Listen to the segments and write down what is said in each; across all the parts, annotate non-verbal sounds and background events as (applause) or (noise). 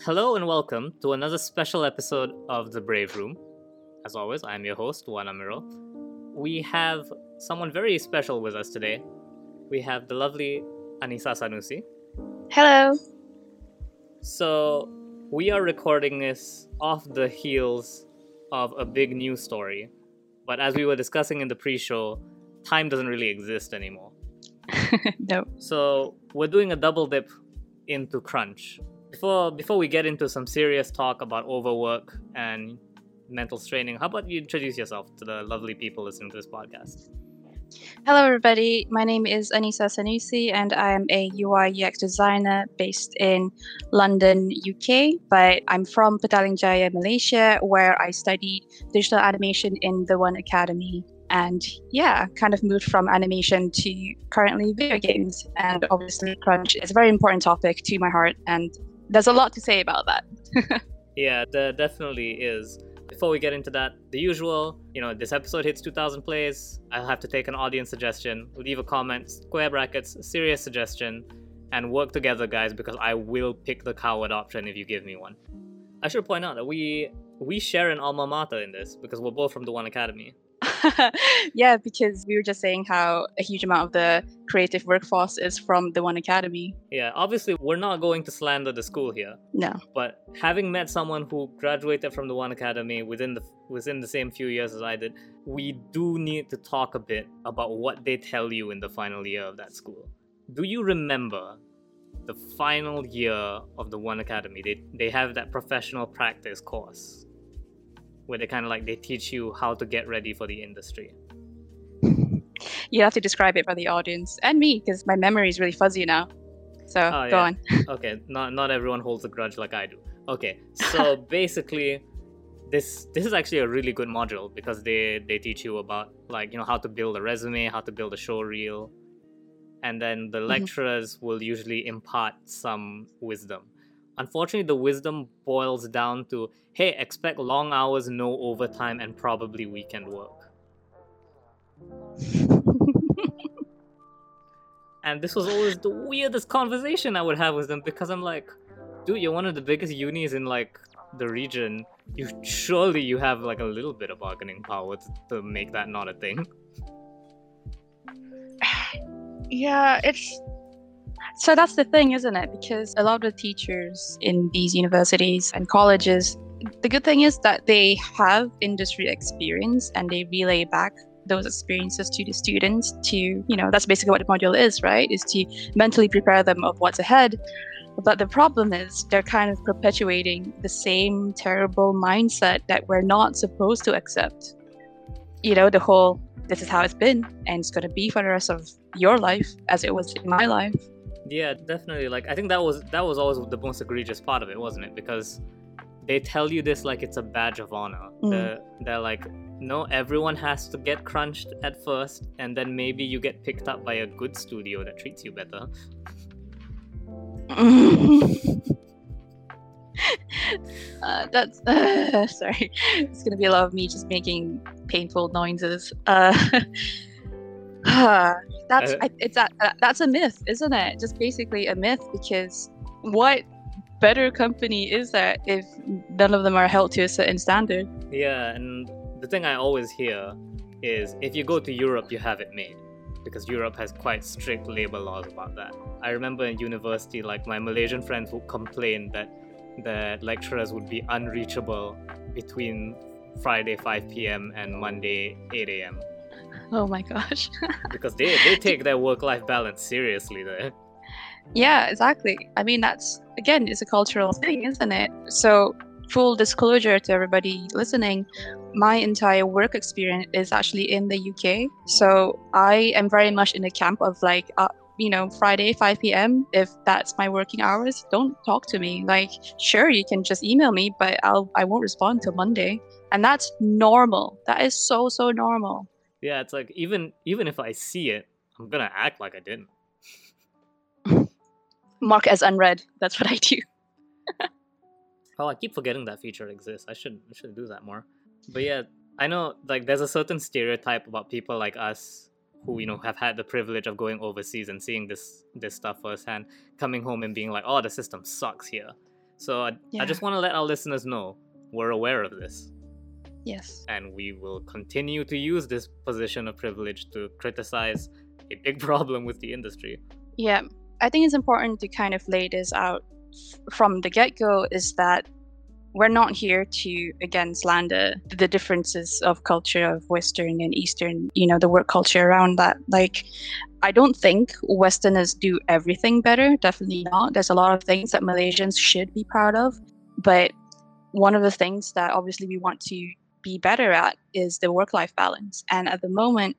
Hello and welcome to another special episode of The Brave Room. As always, I'm your host, Juan Amiro. We have someone very special with us today. We have the lovely Anissa Sanusi. Hello. So, we are recording this off the heels of a big news story. But as we were discussing in the pre show, time doesn't really exist anymore. (laughs) no. So, we're doing a double dip into crunch. Before before we get into some serious talk about overwork and mental straining, how about you introduce yourself to the lovely people listening to this podcast? Hello, everybody. My name is Anissa Sanusi, and I am a UI UX designer based in London, UK. But I'm from Petaling Jaya, Malaysia, where I studied digital animation in the One Academy. And yeah, kind of moved from animation to currently video games. And obviously, crunch is a very important topic to my heart, and there's a lot to say about that. (laughs) yeah, there definitely is. Before we get into that, the usual, you know, this episode hits 2,000 plays. I'll have to take an audience suggestion, leave a comment, square brackets, serious suggestion, and work together, guys, because I will pick the coward option if you give me one. I should point out that we we share an alma mater in this because we're both from the One Academy. (laughs) yeah, because we were just saying how a huge amount of the creative workforce is from the One Academy. Yeah, obviously, we're not going to slander the school here. No. But having met someone who graduated from the One Academy within the within the same few years as I did, we do need to talk a bit about what they tell you in the final year of that school. Do you remember the final year of the One Academy? They they have that professional practice course where they kind of like they teach you how to get ready for the industry. (laughs) You have to describe it for the audience and me because my memory is really fuzzy now. So oh, go yeah. on. (laughs) okay, not not everyone holds a grudge like I do. Okay, (laughs) so basically, this this is actually a really good module because they they teach you about like you know how to build a resume, how to build a show reel, and then the mm-hmm. lecturers mm-hmm. will usually impart some wisdom. Unfortunately, the wisdom boils down to hey, expect long hours, no overtime, and probably weekend work. (laughs) and this was always the weirdest conversation I would have with them because I'm like, dude, you're one of the biggest unis in like the region. You surely you have like a little bit of bargaining power to, to make that not a thing. (sighs) Yeah, it's so that's the thing, isn't it? Because a lot of the teachers in these universities and colleges, the good thing is that they have industry experience and they relay back those experiences to the students to, you know, that's basically what the module is, right? Is to mentally prepare them of what's ahead. But the problem is they're kind of perpetuating the same terrible mindset that we're not supposed to accept. You know, the whole this is how it's been and it's going to be for the rest of your life as it was in my life yeah, definitely. Like I think that was that was always the most egregious part of it, wasn't it? Because they tell you this like it's a badge of honor. Mm. They're, they're like, no, everyone has to get crunched at first, and then maybe you get picked up by a good studio that treats you better. (laughs) uh, that's uh, (laughs) sorry. It's gonna be a lot of me just making painful noises. Uh, (laughs) (sighs) that's uh, it's a, that's a myth, isn't it? Just basically a myth because what better company is that if none of them are held to a certain standard? Yeah, and the thing I always hear is if you go to Europe, you have it made because Europe has quite strict labor laws about that. I remember in university, like my Malaysian friends would complain that that lecturers would be unreachable between Friday 5 p.m. and Monday 8 a.m. Oh my gosh. (laughs) because they, they take their work life balance seriously there. Yeah, exactly. I mean, that's, again, it's a cultural thing, isn't it? So, full disclosure to everybody listening, my entire work experience is actually in the UK. So, I am very much in the camp of like, uh, you know, Friday, 5 p.m. If that's my working hours, don't talk to me. Like, sure, you can just email me, but I'll I won't respond till Monday, and that's normal. That is so so normal. Yeah, it's like even even if I see it, I'm gonna act like I didn't. (laughs) Mark as unread. That's what I do. (laughs) oh, I keep forgetting that feature exists. I should I should do that more. But yeah, I know like there's a certain stereotype about people like us who you know have had the privilege of going overseas and seeing this this stuff firsthand, coming home and being like, "Oh, the system sucks here." So I, Yeah. I just want to let our listeners know we're aware of this. Yes. and we will continue to use this position of privilege to criticize a big (laughs) problem with the industry. Yeah, I think it's important to kind of lay this out from the get go is that we're not here to, again, slander the differences of culture of Western and Eastern, you know, the work culture around that. Like, I don't think Westerners do everything better. Definitely not. There's a lot of things that Malaysians should be proud of. But one of the things that obviously we want to be better at is the work life balance. And at the moment,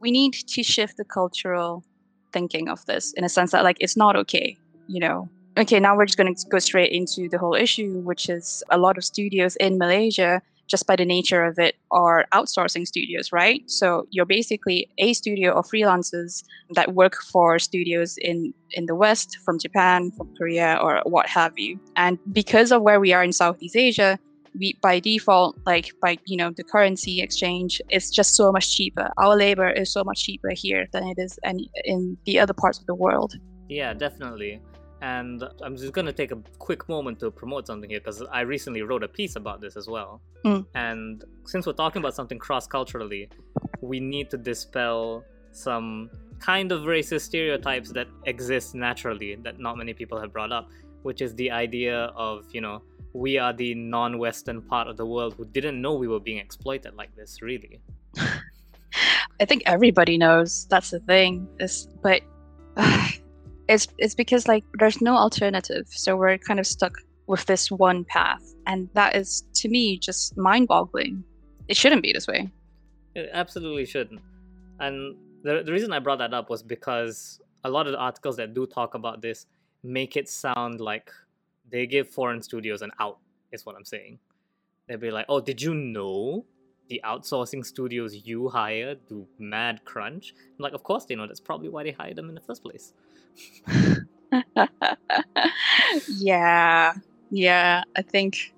we need to shift the cultural thinking of this in a sense that like it's not okay you know? Okay now we're just going to go straight into the whole issue which is a lot of studios in malaysia just by the nature of it are outsourcing studios right? So you're basically a studio of freelancers that work for studios in in the west from japan from korea or what have you. And because of where we are in southeast asia we by default like by you know the currency exchange it's just so much cheaper our labor is so much cheaper here than it is any in the other parts of the world Yeah, definitely. And I'm just going to take a quick moment to promote something here because I recently wrote a piece about this as well. Mm. And since we're talking about something cross culturally, we need to dispel some kind of racist stereotypes that exist naturally that not many people have brought up, which is the idea of, you know, we are the non Western part of the world who didn't know we were being exploited like this, really. (laughs) i think everybody knows. That's the thing. Is but (sighs) it's it's because like there's no alternative. So we're kind of stuck with this one path. And that is to me just mind-boggling. It shouldn't be this way. It absolutely shouldn't. And the, the reason I brought that up was because a lot of the articles that do talk about this make it sound like they give foreign studios an out, is what I'm saying. They'd be like, oh, did you know the outsourcing studios you hire do mad crunch? I'm like, of course they know. That's probably why they hired them in the first place. (laughs) yeah, yeah, I think,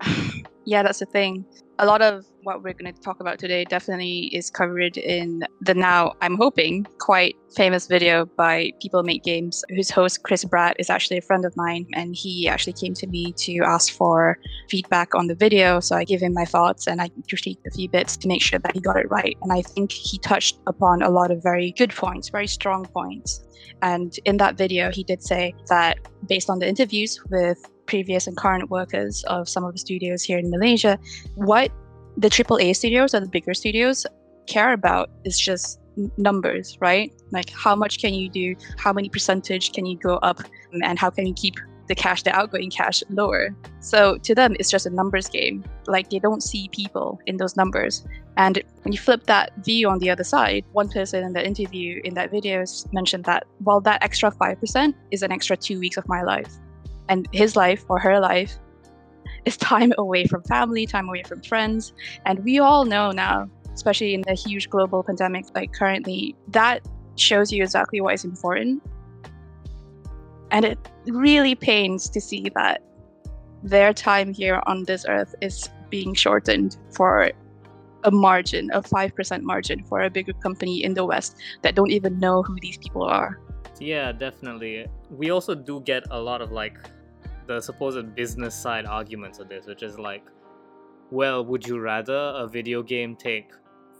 (sighs) yeah, that's the thing. A lot of what we're going to talk about today definitely is covered in the now, I'm hoping, quite famous video by People Make Games, whose host, Chris Bratt, is actually a friend of mine. And he actually came to me to ask for feedback on the video. So I gave him my thoughts and I critiqued a few bits to make sure that he got it right. And I think he touched upon a lot of very good points, very strong points. And in that video, he did say that based on the interviews with previous and current workers of some of the studios here in Malaysia, what the AAA studios or the bigger studios care about is just numbers, right? Like how much can you do, how many percentage can you go up, mm, and how can you keep the cash, the outgoing cash lower. So to them, it's just a numbers game. Like they don't see people in those numbers. And when you flip that view on the other side, one person in the interview in that video mentioned that, well, that extra 5% is an extra two weeks of my life. And his life or her life is time away from family, time away from friends. And we all know now, especially in the huge global pandemic like currently, that shows you exactly what is important. And it really pains to see that their time here on this earth is being shortened for a margin, a 5% margin for a bigger company in the West that don't even know who these people are. Yeah, definitely. We also do get a lot of like the supposed business side arguments of this, which is like, well, would you rather a video game take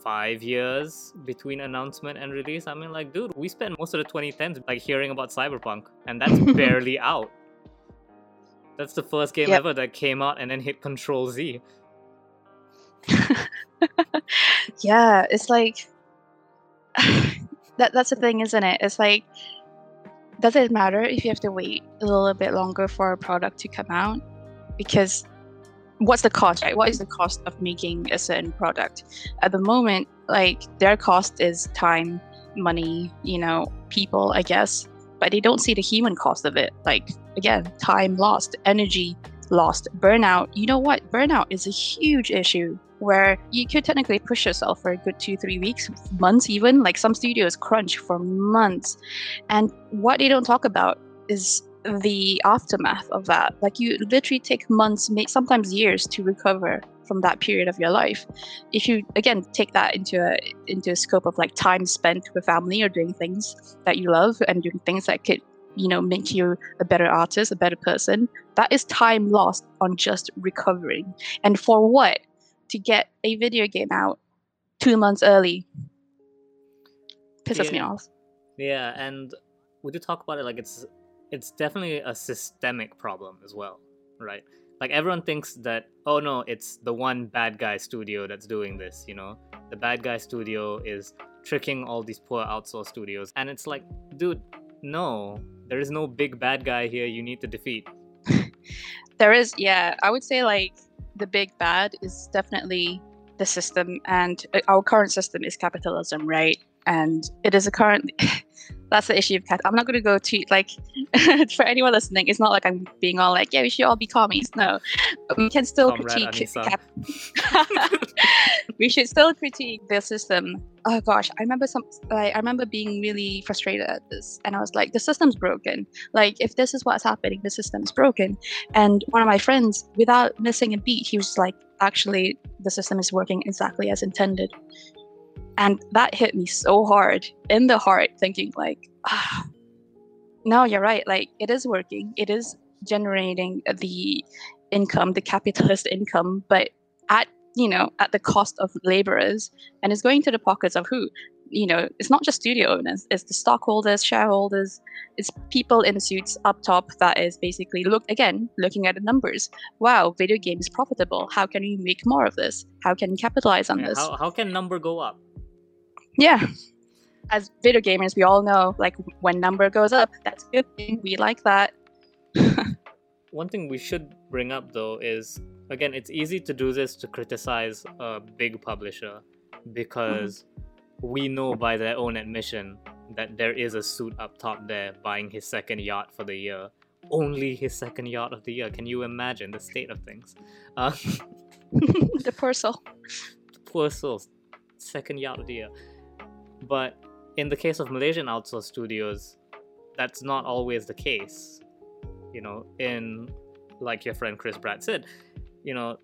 five years between announcement and release? I mean, like, dude, we spent most of the 2010s like hearing about Cyberpunk, and that's (laughs) barely out. That's the first game Yep. ever that came out and then hit Control Z. (laughs) yeah, it's like (sighs) that that's the thing, isn't it? It's like does it matter if you have to wait a little bit longer for a product to come out? Because what's the cost, right? What is the cost of making a certain product? At the moment, like their cost is time, money, you know, people, I guess, but they don't see the human cost of it. Like again, time lost, energy lost, burnout. You know what? Burnout is a huge issue where you could technically push yourself for a good two, three weeks, months even. Like some studios crunch for months. And what they don't talk about is the aftermath of that. Like you literally take months, make sometimes years to recover from that period of your life. If you again take that into a into a scope of like time spent with family or doing things that you love and doing things that could you know make you a better artist a better person that is time lost on just recovering and for what to get a video game out two months early pisses me off Yeah, and we do talk about it like it's it's definitely a systemic problem as well, right? Like everyone thinks that oh no, it's the one bad guy studio that's doing this, you know. The bad guy studio is tricking all these poor outsourced studios and it's like, dude, no. There is no big bad guy here you need to defeat. (laughs) there is yeah i would say like the big bad is definitely the system and uh, our current system is capitalism right? And it is a current (laughs) that's the issue of cat i'm not going to go to like (laughs) for anyone listening it's not like i'm being all like yeah we should all be commies. No. But we can still Comrade critique cap- (laughs) we should still critique the system. Oh gosh. I remember some like, i remember being really frustrated at this and i was like the system's broken. Like if this is what's happening the system is broken. And one of my friends, without missing a beat, he was like, actually, the system is working exactly as intended. And that hit me so hard in the heart, thinking, like, ah, no, you're right. Like, it is working, it is generating the income, the capitalist (laughs) income, but at you know, at the cost of laborers, and it's going to the pockets of who? You know, it's not just studio owners, it's the stockholders, shareholders, it's people in suits up top that is basically look again looking at the numbers. Wow video game is profitable. How can we make more of this? How can we capitalize on Yeah, this? how how can number go up? yeah as video gamers we all know like when number goes up that's a good thing we like that (laughs) One thing we should bring up though is again, it's easy to do this to criticize a big publisher because we know by their own admission that there is a suit up top there buying his second yacht for the year. Only his second yacht of the year. Can you imagine the state of things? Uh, (laughs) the poor soul (laughs) The poor souls, second yacht of the year. But in the case of Malaysian outsourced studios, that's not always the case. You know, in like your friend Chris Bratt said, you know,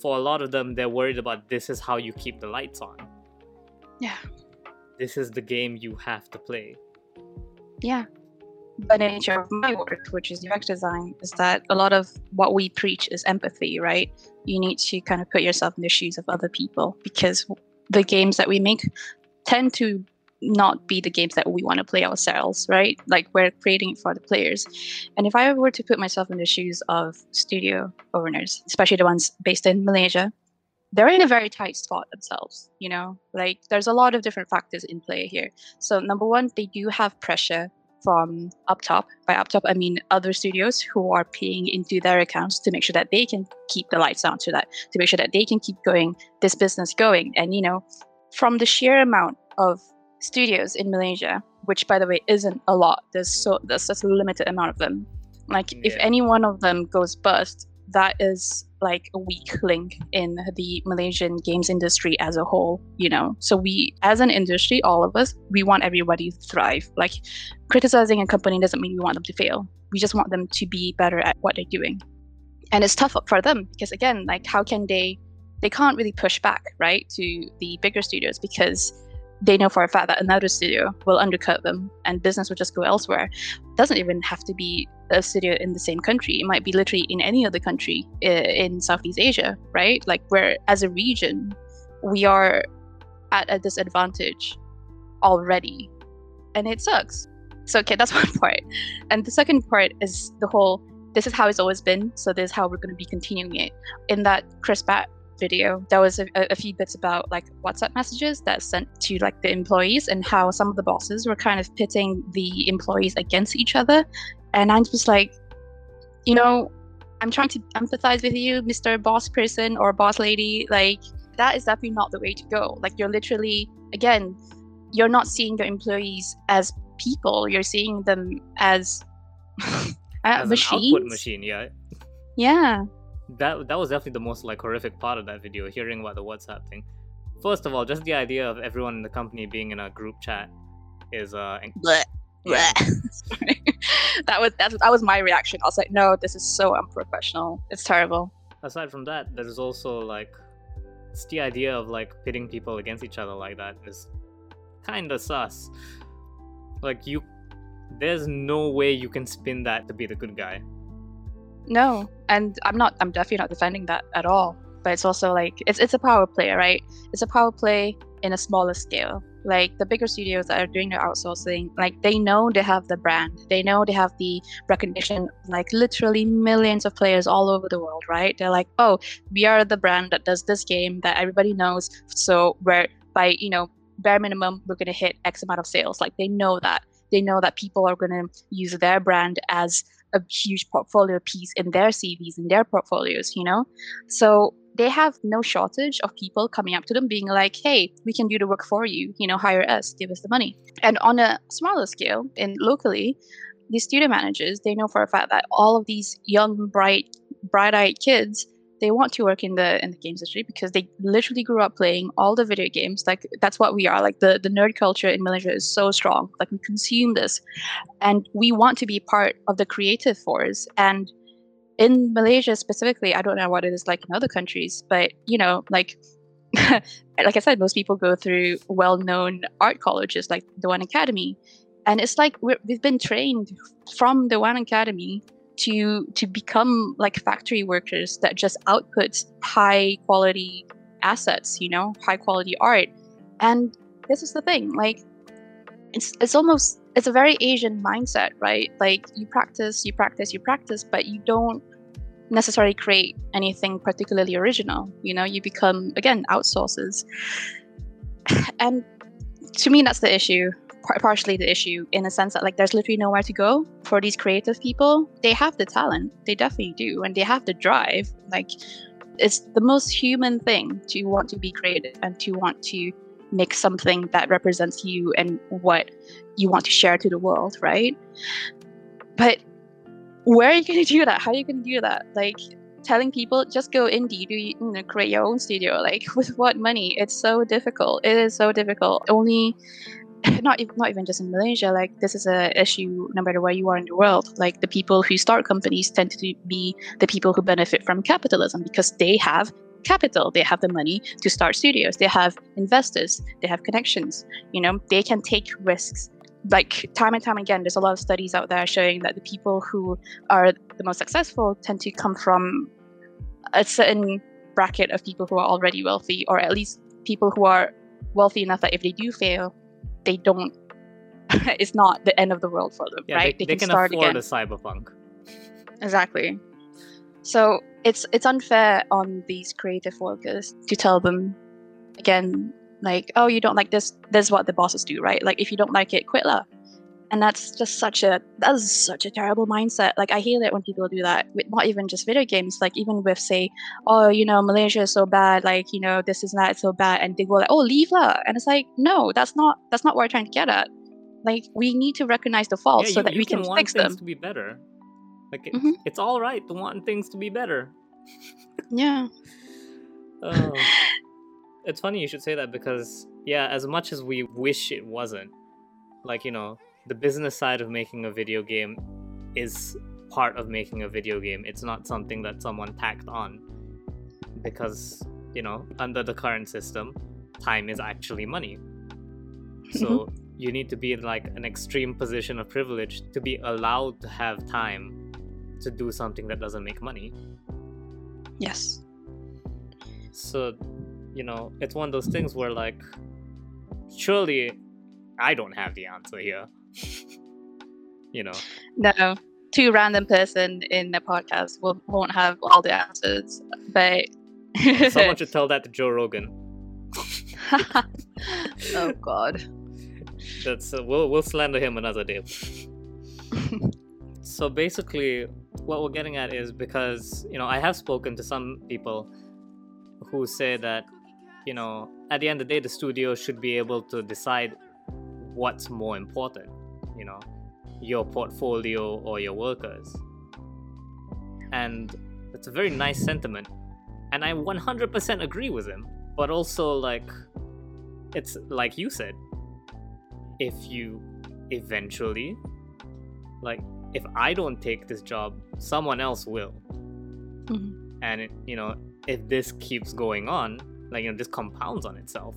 for a lot of them, they're worried about this is how you keep the lights on. yeah This is the game you have to play. yeah but the nature of my work which is UX design is that a lot of what we preach is empathy right you need to kind of put yourself in the shoes of other people because the games that we make tend to not be the games that we want to play ourselves right like we're creating it for the players and if i were to put myself in the shoes of studio owners especially the ones based in malaysia they're in a very tight spot themselves you know like there's a lot of different factors in play here so number one they do have pressure from up top. By up top, I mean other studios who are paying into their accounts to make sure that they can keep the lights on, to that to make sure that they can keep going this business going. And you know, from the sheer amount of studios in Malaysia, which by the way isn't a lot, there's so there's such a limited amount of them. Like if any one of them goes bust, that is like a weak link in the Malaysian games industry as a whole, you know. So we as an industry, all of us, we want everybody to thrive. Like criticizing a company doesn't mean we want them to fail. We just want them to be better at what they're doing. And it's tough for them because again, like how can they they can't really push back, right, to the bigger studios because they know for a fact that another studio will undercut them and business will just go elsewhere. Doesn't even have to be a studio in the same country. It might be literally in any other country uh, in Southeast Asia, right? Like where as a region, we are at a disadvantage already. And it sucks. So okay, that's (laughs) one part. And the second part is the whole this is how it's always been, so this is how we're gonna be continuing it. In that Chris Bratt video, there was a, a few bits about like WhatsApp messages that sent to like the employees and how some of the bosses were kind of pitting the employees against each other. And I'm just like, you know, I'm trying to empathize with you, Mr. Boss person or boss lady. Like, that is definitely not the way to go. Like, you're literally, again, you're not seeing your employees as people, you're seeing them as, (laughs) uh, As machines. output machine, yeah. Yeah. That that was definitely the most like horrific part of that video, hearing about the WhatsApp thing. First of all, just the idea of everyone in the company being in a group chat is uh Blech. Yeah. (laughs) That was that, that was my reaction. I was like, no, this is so unprofessional. It's terrible. aside from that, there's also like it's the idea of like pitting people against each other like that is kind of sus. Like you, there's no way you can spin that to be the good guy. No, and I'm not. I'm definitely not defending that at all. But it's also like it's it's a power play, right? It's a power play in a smaller scale. Like the bigger studios that are doing their outsourcing, like they know they have the brand, they know they have the recognition, like literally millions of players all over the world, right? They're like, oh, we are the brand that does this game that everybody knows. So we're by you know bare minimum, we're gonna hit X amount of sales. Like they know that. They know that people are gonna use their brand as a huge portfolio piece in their CVs in their portfolios, you know? So they have no shortage of people coming up to them being like, hey, we can do the work for you, you know, hire us, give us the money. And on a smaller scale, in locally, these studio managers, they know for a fact that all of these young, bright, bright-eyed kids they want to work in the in the games industry because they literally grew up playing all the video games. Like that's what we are. Like the the nerd culture in malaysia is so strong. Like we consume this. And we want to be part of the creative force. And in malaysia specifically i don't know what it is like in other countries but you know like (laughs) like i said most people go through well-known art colleges like the one academy. And it's like we have been trained from the one academy to to become like factory workers that just output high quality assets you know high quality art. And this is the thing like it's it's almost it's a very asian mindset right? Like you practice you practice you practice but you don't necessarily create anything particularly original you know? You become again outsources. (sighs) And to me that's the issue partially the issue in a sense that like there's literally nowhere to go for these creative people. They have the talent. They definitely do. And they have the drive. Like it's the most human thing to want to be creative and to want to make something that represents you and what you want to share to the world right? But where are you going (laughs) to do that? How are you going to do that? Like telling people just go indie. Do you, you know create your own studio. Like (laughs) with what money? It's so difficult. It is so difficult. Only (laughs) not even, not even just in Malaysia. Like this is a issue no matter where you are in the world. Like the people who start companies tend to be the people who benefit from capitalism because they have capital. They have the money to start studios. They have investors. They have connections. You know, they can take risks. Like time and time again, there's a lot of studies out there showing that the people who are the most successful tend to come from a certain bracket of people who are already wealthy, or at least people who are wealthy enough that if they do fail, they don't (laughs) it's not the end of the world for them yeah, right? They, they, they can, can start afford again. a cyberpunk. Exactly. So it's it's unfair on these creative workers to tell them again like oh you don't like this this is what the bosses do right? Like if you don't like it quit lah and that's just such a that's such a terrible mindset. Like i hear it when people do that with not even just video games like even with say oh you know malaysia is so bad like you know this is not so bad and they go like oh leave lah. And it's like no that's not that's not what we're trying to get at. Like we need to recognize the faults yeah, so that we can, can fix them. to be better. Like it, mm-hmm. it's all right to want things to be better. Yeah. (laughs) Oh. it's funny you should say that because yeah as much as we wish it wasn't like you know the business side of making a video game is part of making a video game. It's not something that someone tacked on because, you know, under the current system, time is actually money. (laughs) So you need to be in like an extreme position of privilege to be allowed to have time to do something that doesn't make money. Yes. So, you know, it's one of those things where like surely I don't have the answer here. (laughs) you know. No, two random person in the podcast will won't have all the answers, but someone should (laughs) tell that to Joe Rogan. (laughs) oh God. That's uh, we'll we'll slander him another day. so basically, what we're getting at is because you know I have spoken to some people who say that you know at the end of the day the studio should be able to decide what's more important you know your portfolio or your workers. And it's a very nice sentiment. And i 100% agree with him but also like it's like you said if you eventually like if i don't take this job someone else will. Mm-hmm. and it, you know if this keeps going on like you know this compounds on itself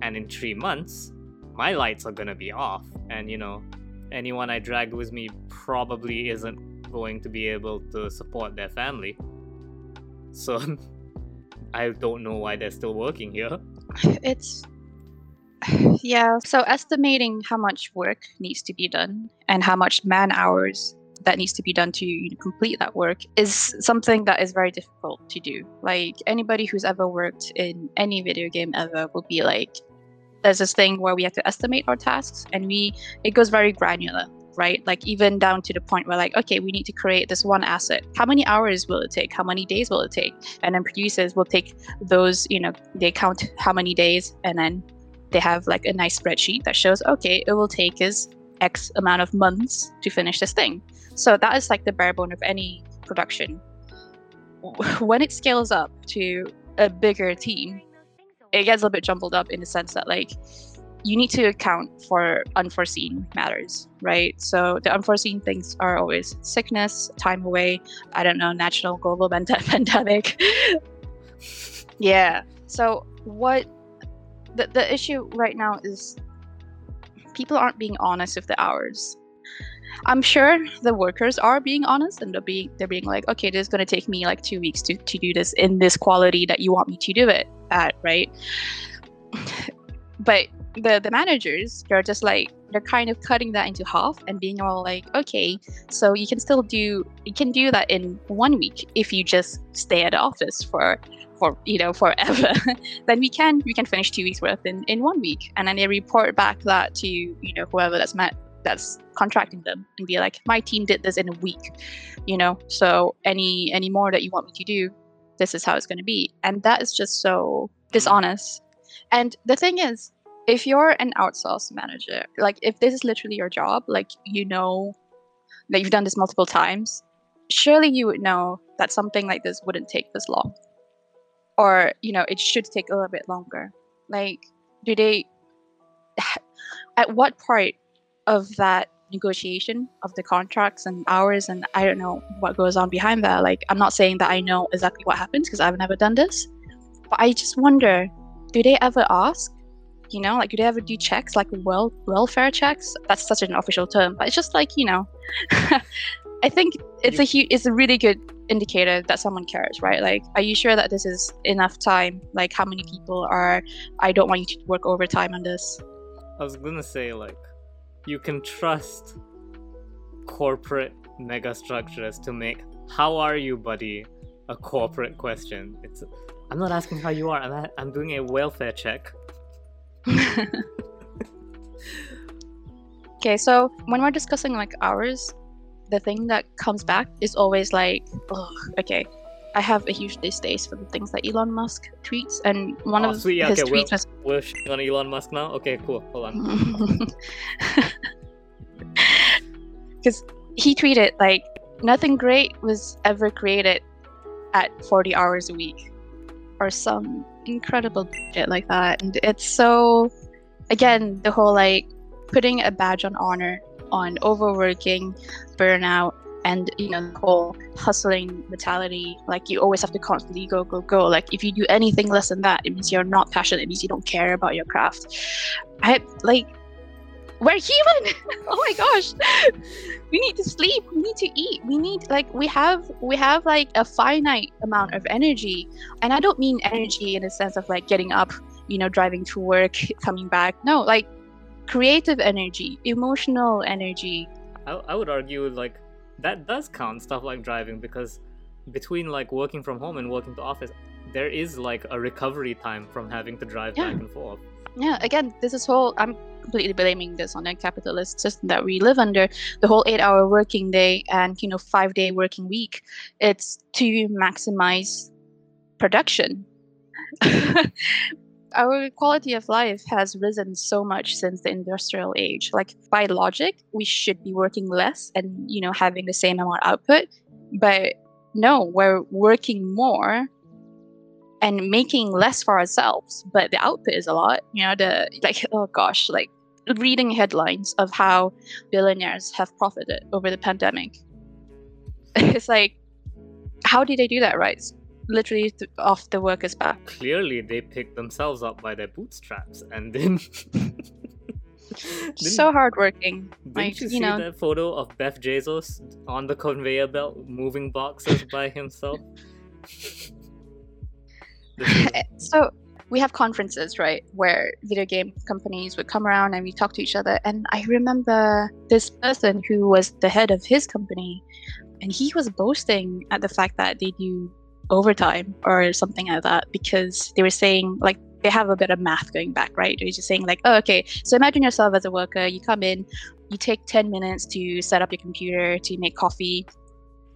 and in three months my lights are gonna be off and you know anyone I drag with me probably isn't going to be able to support their family. So (laughs) I don't know why they're still working here. (laughs) It's (sighs) yeah. So estimating how much work needs to be done and how much man hours that needs to be done to complete that work is something that is very difficult to do. Like anybody who's ever worked in any video game ever will be like, there's this thing where we have to estimate our tasks, and we it goes very granular right? Like even down to the point where like, okay, we need to create this one asset. How many hours will it take? How many days will it take? And then producers will take those, you know, they count how many days and then they have like a nice spreadsheet that shows, okay, it will take us X amount of months to finish this thing. So that is like the bare bone of any production. (laughs) When it scales up to a bigger team, it gets a little bit jumbled up in the sense that like you need to account for unforeseen matters, right? So the unforeseen things are always sickness, time away, I don't know, national global (laughs) pandemic. (laughs) yeah. So what the, the issue right now is people aren't being honest with the hours. I'm sure the workers are being honest and they're being they're being like, okay, this is gonna take me like two weeks to, to do this in this quality that you want me to do it at, right? (sighs) But the the managers, they're just like they're kind of cutting that into half and being all like, okay, so you can still do you can do that in one week if you just stay at the office for for you know forever. (laughs) Then we can we can finish two weeks worth in in one week. And then they report back that to you know whoever that's met that's contracting them and be like my team did this in a week you know? So any any more that you want me to do this is how it's going to be. And that is just so dishonest. And the thing is if you're an outsourced manager like if this is literally your job like you know that you've done this multiple times surely you would know that something like this wouldn't take this long. Or you know it should take a little bit longer. Like do they (sighs) at what part of that negotiation of the contracts and hours and i don't know what goes on behind that. Like i'm not saying that i know exactly what happens because i've never done this but i just wonder do they ever ask? You know like do they ever do checks like well welfare checks? That's such an official term but it's just like you know (laughs) i think it's a huge it's a really good indicator that someone cares right? Like are you sure that this is enough time? Like how many people are i don't want you to work overtime on this? I was gonna say like you can trust corporate mega structures to make how are you buddy? a corporate question. It's i'm not asking how you are. I'm, I'm doing a welfare check. (laughs) Okay so when we're discussing like hours the thing that comes back is always like oh okay i have a huge distaste for the things that elon musk tweets and one Oh, of sweet, his okay, we'll- tweets was we're on elon musk now? Okay cool. Hold on. (laughs) Because he tweeted like nothing great was ever created at 40 hours a week or some incredible shit like that. And it's so again the whole like putting a badge on honor on overworking burnout and you know the whole hustling mentality like you always have to constantly go go go. Like if you do anything less than that it means you're not passionate. It means you don't care about your craft. I like we're human. (laughs) Oh my gosh. We need to sleep. We need to eat. We need like we have we have like a finite amount of energy. And i don't mean energy in the sense of like getting up you know driving to work coming back. No like creative energy emotional energy. I, I would argue like that does count stuff like driving because between like working from home and working to office there is like a recovery time from having to drive Yeah. back and forth. Yeah again this is whole i'm completely blaming this on a capitalist system that we live under. The whole eight hour working day and you know five day working week it's to maximize production (laughs) our quality of life has risen so much since the industrial age. Like by logic we should be working less and you know having the same amount output. But no we're working more and making less for ourselves. But the output is a lot. You know the like (laughs) oh gosh like reading headlines of how billionaires have profited over the pandemic. (laughs) It's like how did they do that right literally th- off the workers back clearly they picked themselves up by their bootstraps and then (laughs) so hardworking. Didn't Like, you you see know- that photo of Jeff Bezos on the conveyor belt moving boxes by himself? (laughs) (laughs) So we have conferences right where video game companies would come around and we talk to each other and i remember this person who was the head of his company and he was boasting at the fact that they do overtime or something like that because they were saying like they have a bit of math going back right? They're just saying like oh okay so imagine yourself as a worker you come in you take 10 minutes to set up your computer to make coffee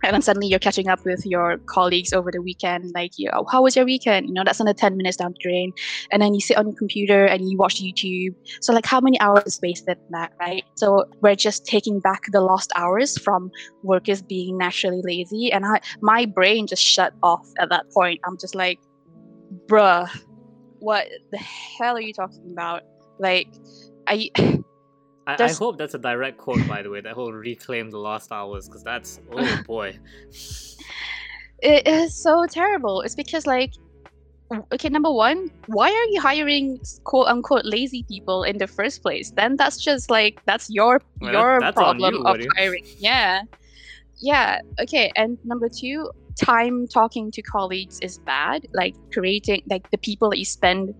and then suddenly you're catching up with your colleagues over the weekend like you know, how was your weekend? You know that's another 10 minutes down the drain. And then you sit on your computer and you watch youtube. So like how many hours is wasted in that right? So we're just taking back the lost hours from workers being naturally lazy. And i my brain just shut off at that point. I'm just like bruh what the hell are you talking about? Like i I, I hope that's a direct quote, by the way. That whole reclaim the lost hours, because that's oh (laughs) boy. it is so terrible. It's because like okay number one why are you hiring quote unquote lazy people in the first place? Then that's just like that's your Well, your that's problem you, of hiring. Yeah. Yeah. Okay and number two time talking to colleagues is bad. Like creating like the people that you spend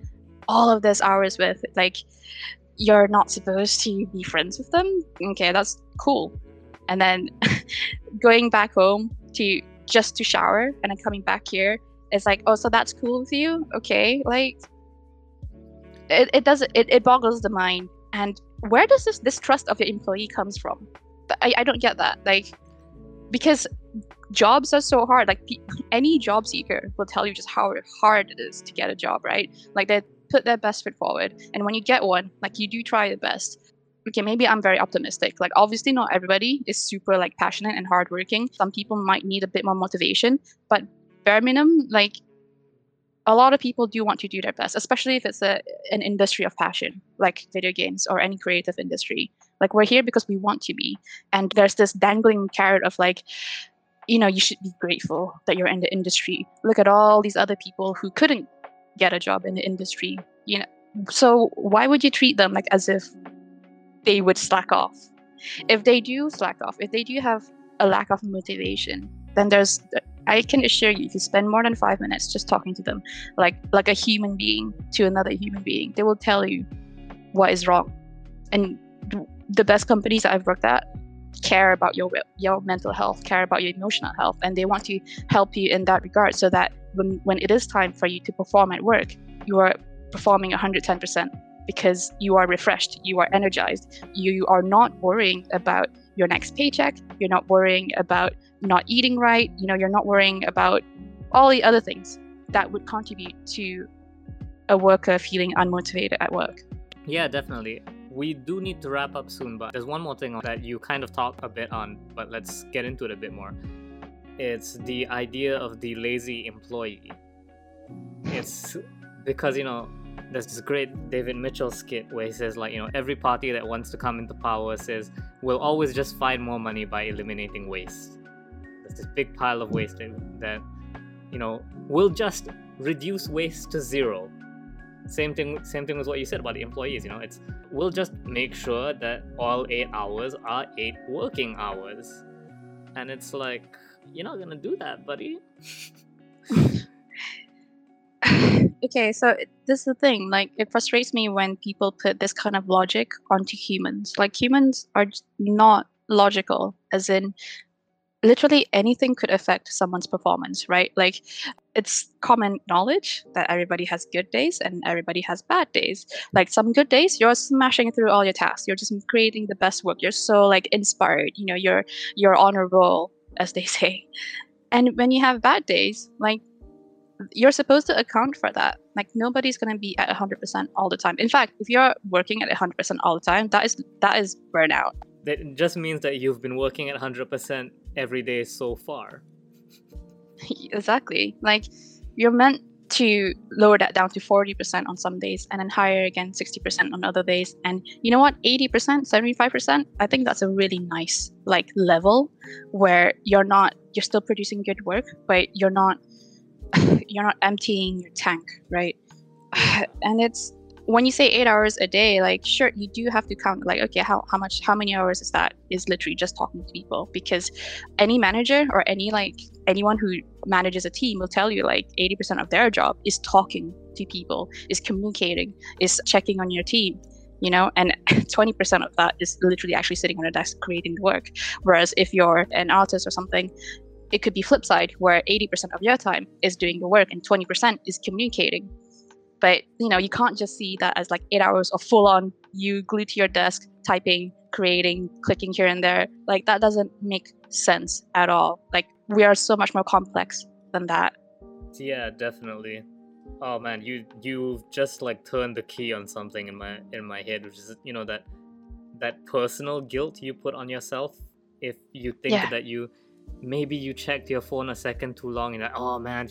all of those hours with like you're not supposed to be friends with them. Okay that's cool. And then (laughs) going back home to just to shower and then coming back here it's like oh so that's cool with you? Okay like it, it does it, it boggles the mind. And where does this distrust of your employee comes from? I, I don't get that. Like because jobs are so hard. Like any job seeker will tell you just how hard it is to get a job right? Like they put their best foot forward. And when you get one like you do try your best. Okay maybe i'm very optimistic. Like obviously not everybody is super like passionate and hardworking. Some people might need a bit more motivation but bare minimum like a lot of people do want to do their best especially if it's a, an industry of passion like video games or any creative industry. Like we're here because we want to be. And there's this dangling carrot of like you know you should be grateful that you're in the industry. Look at all these other people who couldn't get a job in the industry you know? So why would you treat them like as if they would slack off? If they do slack off if they do have a lack of motivation then there's i can assure you if you spend more than five minutes just talking to them like like a human being to another human being they will tell you what is wrong. And the best companies that i've worked at care about your your mental health care about your emotional health and they want to help you in that regard so that when when it is time for you to perform at work you are performing 110% because you are refreshed you are energized you are not worrying about your next paycheck you're not worrying about not eating right you know you're not worrying about all the other things that would contribute to a worker feeling unmotivated at work Yeah, definitely. We do need to wrap up soon, but there's one more thing that you kind of talked a bit on, but let's get into it a bit more. It's the idea of the lazy employee. It's because, you know, there's this great David Mitchell skit where he says, like, you know, every party that wants to come into power says, we'll always just find more money by eliminating waste. There's this big pile of waste that, you know, we'll just reduce waste to zero same thing same thing with what you said about the employees you know it's we'll just make sure that all eight hours are eight working hours and it's like you're not gonna do that buddy. (laughs) Okay so this is the thing like it frustrates me when people put this kind of logic onto humans. Like humans are not logical as in literally anything could affect someone's performance right? Like it's common knowledge that everybody has good days and everybody has bad days. Like some good days you're smashing through all your tasks. You're just creating the best work. You're so like inspired. You know you're you're on a roll as they (laughs) say and when you have bad days like you're supposed to account for that. Like nobody's gonna be at 100% all the time. In fact, if you're working at 100% all the time, that is that is burnout. that just means that you've been working at 100% every day so far (laughs) exactly. Like you're meant to lower that down to 40% on some days and then higher again 60% on other days. And you know what? 80%, 75%, I think that's a really nice like level where you're not you're still producing good work, but you're not (laughs) you're not emptying your tank, right? (sighs) And it's when you say eight hours a day, like sure, you do have to count like okay, how, how much how many hours is that? Is literally just talking to people? Because any manager or any like anyone who manages a team will tell you like 80% of their job is talking to people, is communicating, is checking on your team you know? And (laughs) 20% of that is literally actually sitting on a desk creating the work. Whereas if you're an artist or something it could be flip side where 80% of your time is doing the work and 20% is communicating but you know you can't just see that as like eight hours of full on you glued to your desk typing creating clicking here and there. Like that doesn't make sense at all. Like we are so much more complex than that. Yeah definitely. Oh man you you just like turned the key on something in my in my head which is you know that that personal guilt you put on yourself. If you think yeah. that you maybe you checked your phone a second too long and like oh man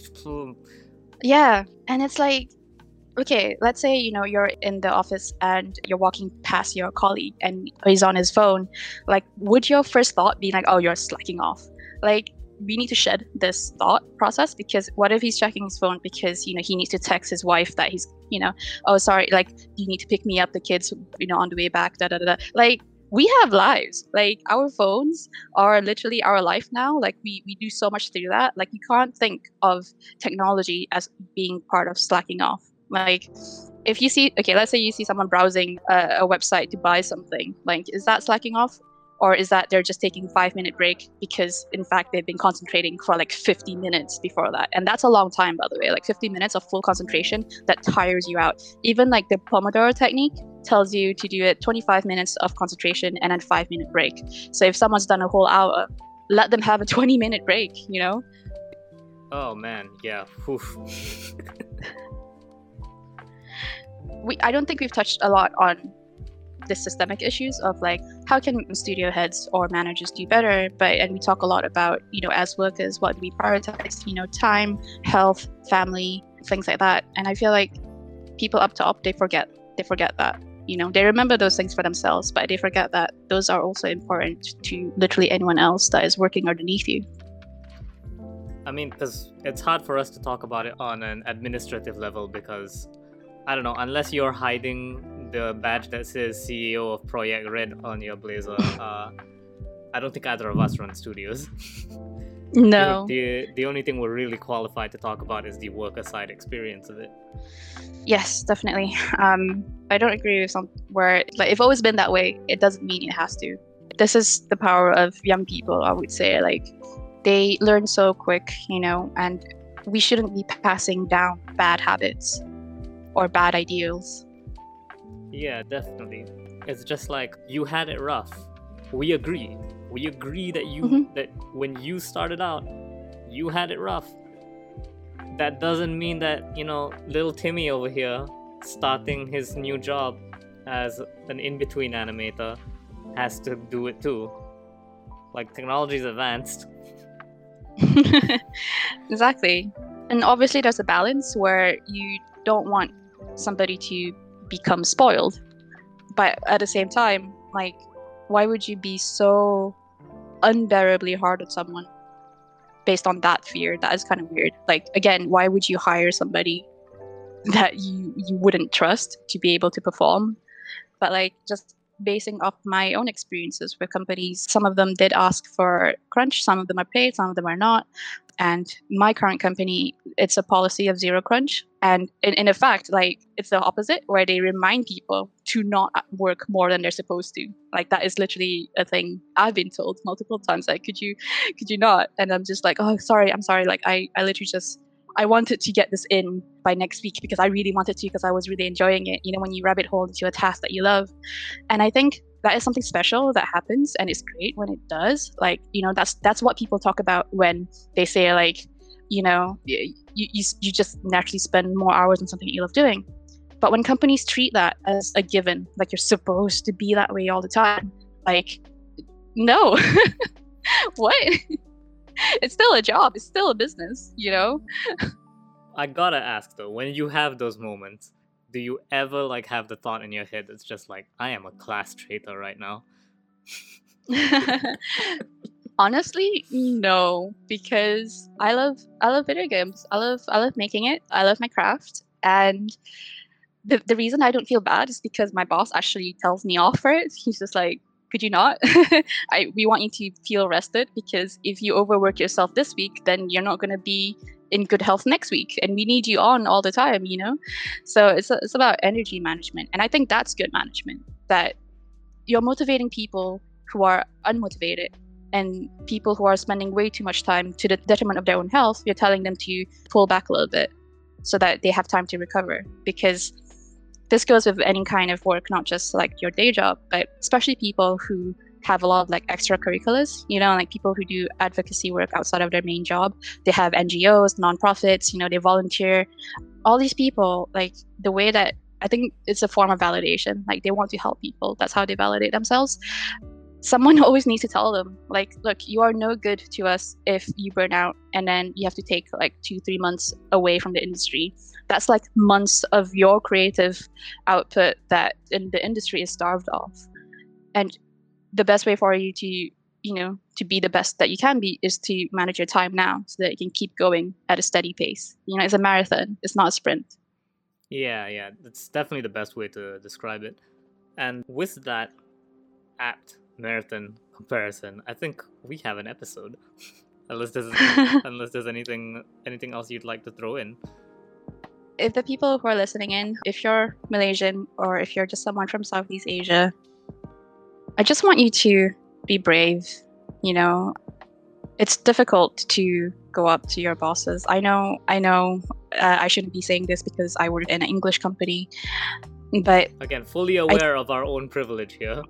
yeah and it's like okay let's say you know you're in the office and you're walking past your colleague and he's on his phone. Like would your first thought be like oh you're slacking off? Like we need to shed this thought process because what if he's checking his phone because you know he needs to text his wife that he's you know oh sorry like you need to pick me up the kids you know on the way back da da da, like we have lives. Like our phones are literally our life now. Like we we do so much through that. Like you can't think of technology as being part of slacking off like if you see okay let's say you see someone browsing a, a website to buy something like is that slacking off? Or is that they're just taking five minute break because in fact they've been concentrating for like 50 minutes before that? And that's a long time by the way. Like 50 minutes of full concentration that tires you out. Even like the pomodoro technique tells you to do it 25 minutes of concentration and then five minute break. So if someone's done a whole hour let them have a 20 minute break you know? Oh man. Yeah (laughs) we i don't think we've touched a lot on the systemic issues of like how can studio heads or managers do better but and we talk a lot about you know as workers what we prioritize you know time health family things like that. And i feel like people up top they forget they forget that you know they remember those things for themselves but they forget that those are also important to literally anyone else that is working underneath you. I mean because it's hard for us to talk about it on an administrative level because i don't know unless you're hiding the badge that says CEO of Projekt Red on your blazer. (laughs) Uh, I don't think either of us run studios. (laughs) No. the, the only thing we're really qualified to talk about is the worker side experience of it. Yes, definitely. Um, I don't agree with some where like it's always been that way, it doesn't mean it has to. This is the power of young people, I would say. Like they learn so quick, you know, and we shouldn't be passing down bad habits or bad ideals. Yeah, definitely. It's just like you had it rough. We agree. We agree that you mm-hmm. that when you started out, you had it rough. That doesn't mean that, you know, little Timmy over here starting his new job as an in-between animator has to do it too. Like technology's advanced. (laughs) exactly. And obviously there's a balance where you don't want somebody to become spoiled. But at the same time, like, why would you be so unbearably hard on someone based on that fear? That is kind of weird. Like, again, why would you hire somebody (laughs) that you you wouldn't trust to be able to perform? But like, just basing off my own experiences with companies, some of them did ask for crunch, some of them are paid, some of them are not. And my current company, it's a policy of zero crunch. And in, in effect, like it's the opposite, where they remind people to not work more than they're supposed to. Like that is literally a thing I've been told multiple times. Like, could you, could you not? And I'm just like, oh, sorry, I'm sorry. Like I, I literally just I wanted to get this in by next week because I really wanted to because I was really enjoying it. You know, when you rabbit hole into a task that you love. And I think that is something special that happens and it's great when it does. Like you know that's that's what people talk about when they say like you know you, you, you just naturally spend more hours on something you love doing. But when companies treat that as a given like you're supposed to be that way all the time like no. (laughs) What? (laughs) It's still a job. It's still a business you know? I gotta ask though when you have those moments do you ever like have the thought in your head that's just like I am a class traitor right now? (laughs) Honestly, no, because I love I love video games. I love I love making it. I love my craft and the, the reason I don't feel bad is because my boss actually tells me off for it. He's just like, could you not? (laughs) I we want you to feel rested because if you overwork yourself this week, then you're not going to be in good health next week, and we need you on all the time. You know, so it's it's about energy management, and I think that's good management. That you're motivating people who are unmotivated and people who are spending way too much time to the detriment of their own health. You're telling them to pull back a little bit so that they have time to recover because this goes with any kind of work, not just like your day job, but especially people who have a lot of like extracurriculars, you know, like people who do advocacy work outside of their main job. They have NGOs, nonprofits, you know, they volunteer. All these people, like the way that I think it's a form of validation. Like they want to help people. That's how they validate themselves. Someone (laughs) always needs to tell them, like, look, you are no good to us if you burn out and then you have to take like two, three months away from the industry that's like months of your creative output that in the industry is starved of and the best way for you to you know to be the best that you can be is to manage your time now so that you can keep going at a steady pace. You know it's a marathon it's not a sprint. Yeah yeah that's definitely the best way to describe it. And with that apt marathon comparison i think we have an episode. (laughs) Unless there's (laughs) unless there's anything anything else you'd like to throw in. If the people who are listening in, if you're Malaysian or if you're just someone from Southeast Asia, I just want you to be brave. You know, it's difficult to go up to your bosses. I know, I know, uh, I shouldn't be saying this because I work in an English company, but again, fully aware I, of our own privilege here.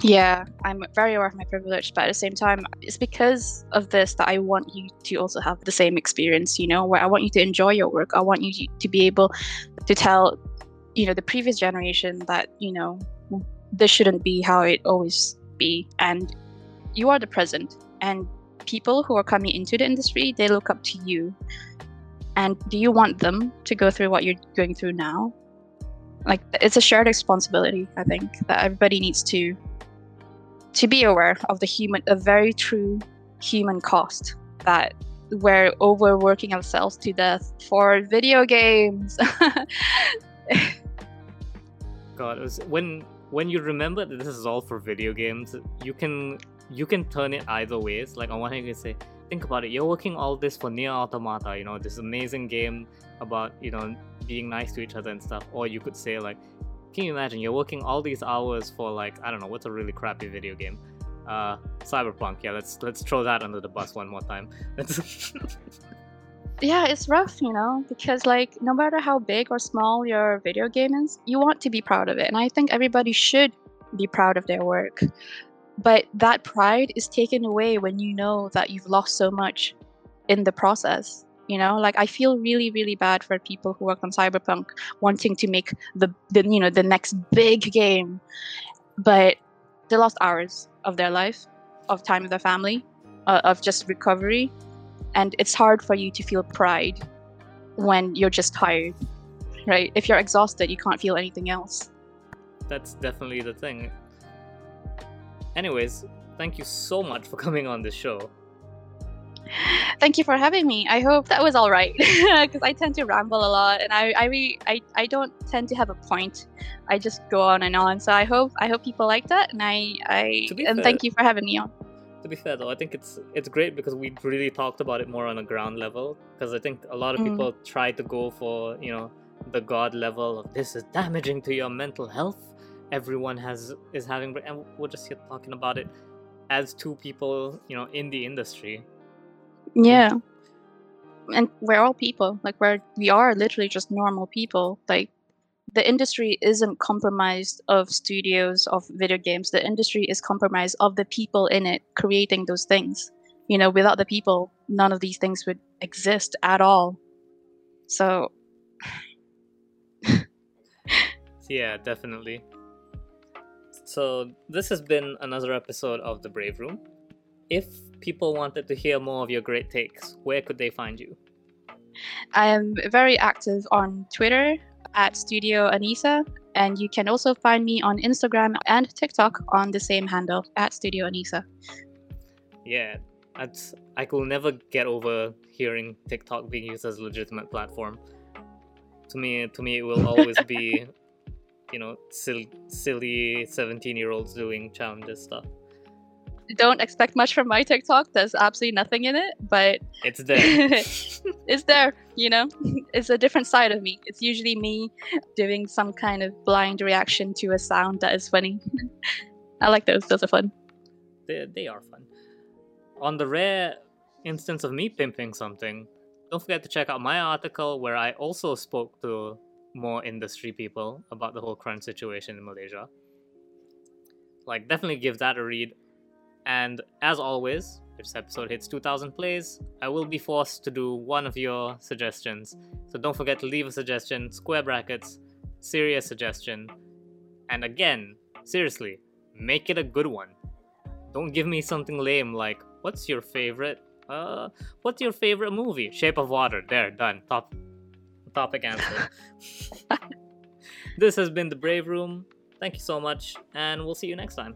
Yeah, I'm very aware of my privilege, but at the same time, it's because of this that I want you to also have the same experience, you know, where I want you to enjoy your work. I want you to be able to tell, you know, the previous generation that, you know, this shouldn't be how it always be. And you are the present. And people who are coming into the industry, they look up to you. And do you want them to go through what you're going through now? Like, it's a shared responsibility, I think, that everybody needs to to be aware of the human, a very true human cost that we're overworking ourselves to death for video games. (laughs) God, it was, when when you remember that this is all for video games, you can you can turn it either ways. Like on one hand, you can say, think about it. You're working all this for NieR Automata, you know, this amazing game about you know being nice to each other and stuff. Or you could say like, can you imagine you're working all these hours for like I don't know what's a really crappy video game, uh, Cyberpunk. Yeah, let's let's throw that under the bus one more time. (laughs) (laughs) yeah, it's rough, you know, because like no matter how big or small your video game is, you want to be proud of it, and I think everybody should be proud of their work. But that pride is taken away when you know that you've lost so much in the process you know? Like i feel really really bad for people who work on cyberpunk wanting to make the, the you know the next big game. But they lost hours of their life of time with their family uh, of just recovery and it's hard for you to feel pride when you're just tired right if you're exhausted you can't feel anything else that's definitely the thing anyways thank you so much for (laughs) coming on this show Thank you for having me. I hope that was all right (laughs) because I tend to ramble a lot and I I, really, I I don't tend to have a point. I just go on and on. So I hope I hope people like that and I I and fair, thank you for having me on. To be fair though, I think it's it's great because we really talked about it more on a ground level because I think a lot of mm. people try to go for, you know, the god level of this is damaging to your mental health. Everyone has is having and we're just here talking about it as two people, you know, in the industry yeah. And we're all people. Like we're we are literally just normal people. Like the industry isn't compromised of studios of video games. The industry is compromised of the people in it creating those things. You know, without the people, none of these things would exist at all. So (laughs) Yeah, definitely. So this has been another episode of The Brave Room. If people wanted to hear more of your great takes, where could they find you? I am very active on Twitter at Studio Anisa, and you can also find me on Instagram and TikTok on the same handle at Studio Anisa. Yeah, that's, I could never get over hearing TikTok being used as a legitimate platform. to me, to me, it will always be, (laughs) you know, silly, silly seventeen-year-olds doing challenges stuff. Don't expect much from my TikTok. There's absolutely nothing in it, but It's there. (laughs) it's there. You know, it's a different side of me. It's usually me doing some kind of blind reaction to a sound that is funny. (laughs) I like those. Those are fun. they, they are fun. On the rare instance of me pimping something, don't forget to check out my article where I also spoke to more industry people about the whole crunch situation in Malaysia. Like, definitely give that a read. And as always, if this episode hits 2000 plays, I will be forced to do one of your suggestions. So don't forget to leave a suggestion, square brackets, serious suggestion. And again, seriously, make it a good one. Don't give me something lame like, what's your favorite? Uh, what's your favorite movie? Shape of Water. There, done. Top topic answer. (laughs) this has been the Brave Room. Thank you so much, and we'll see you next time.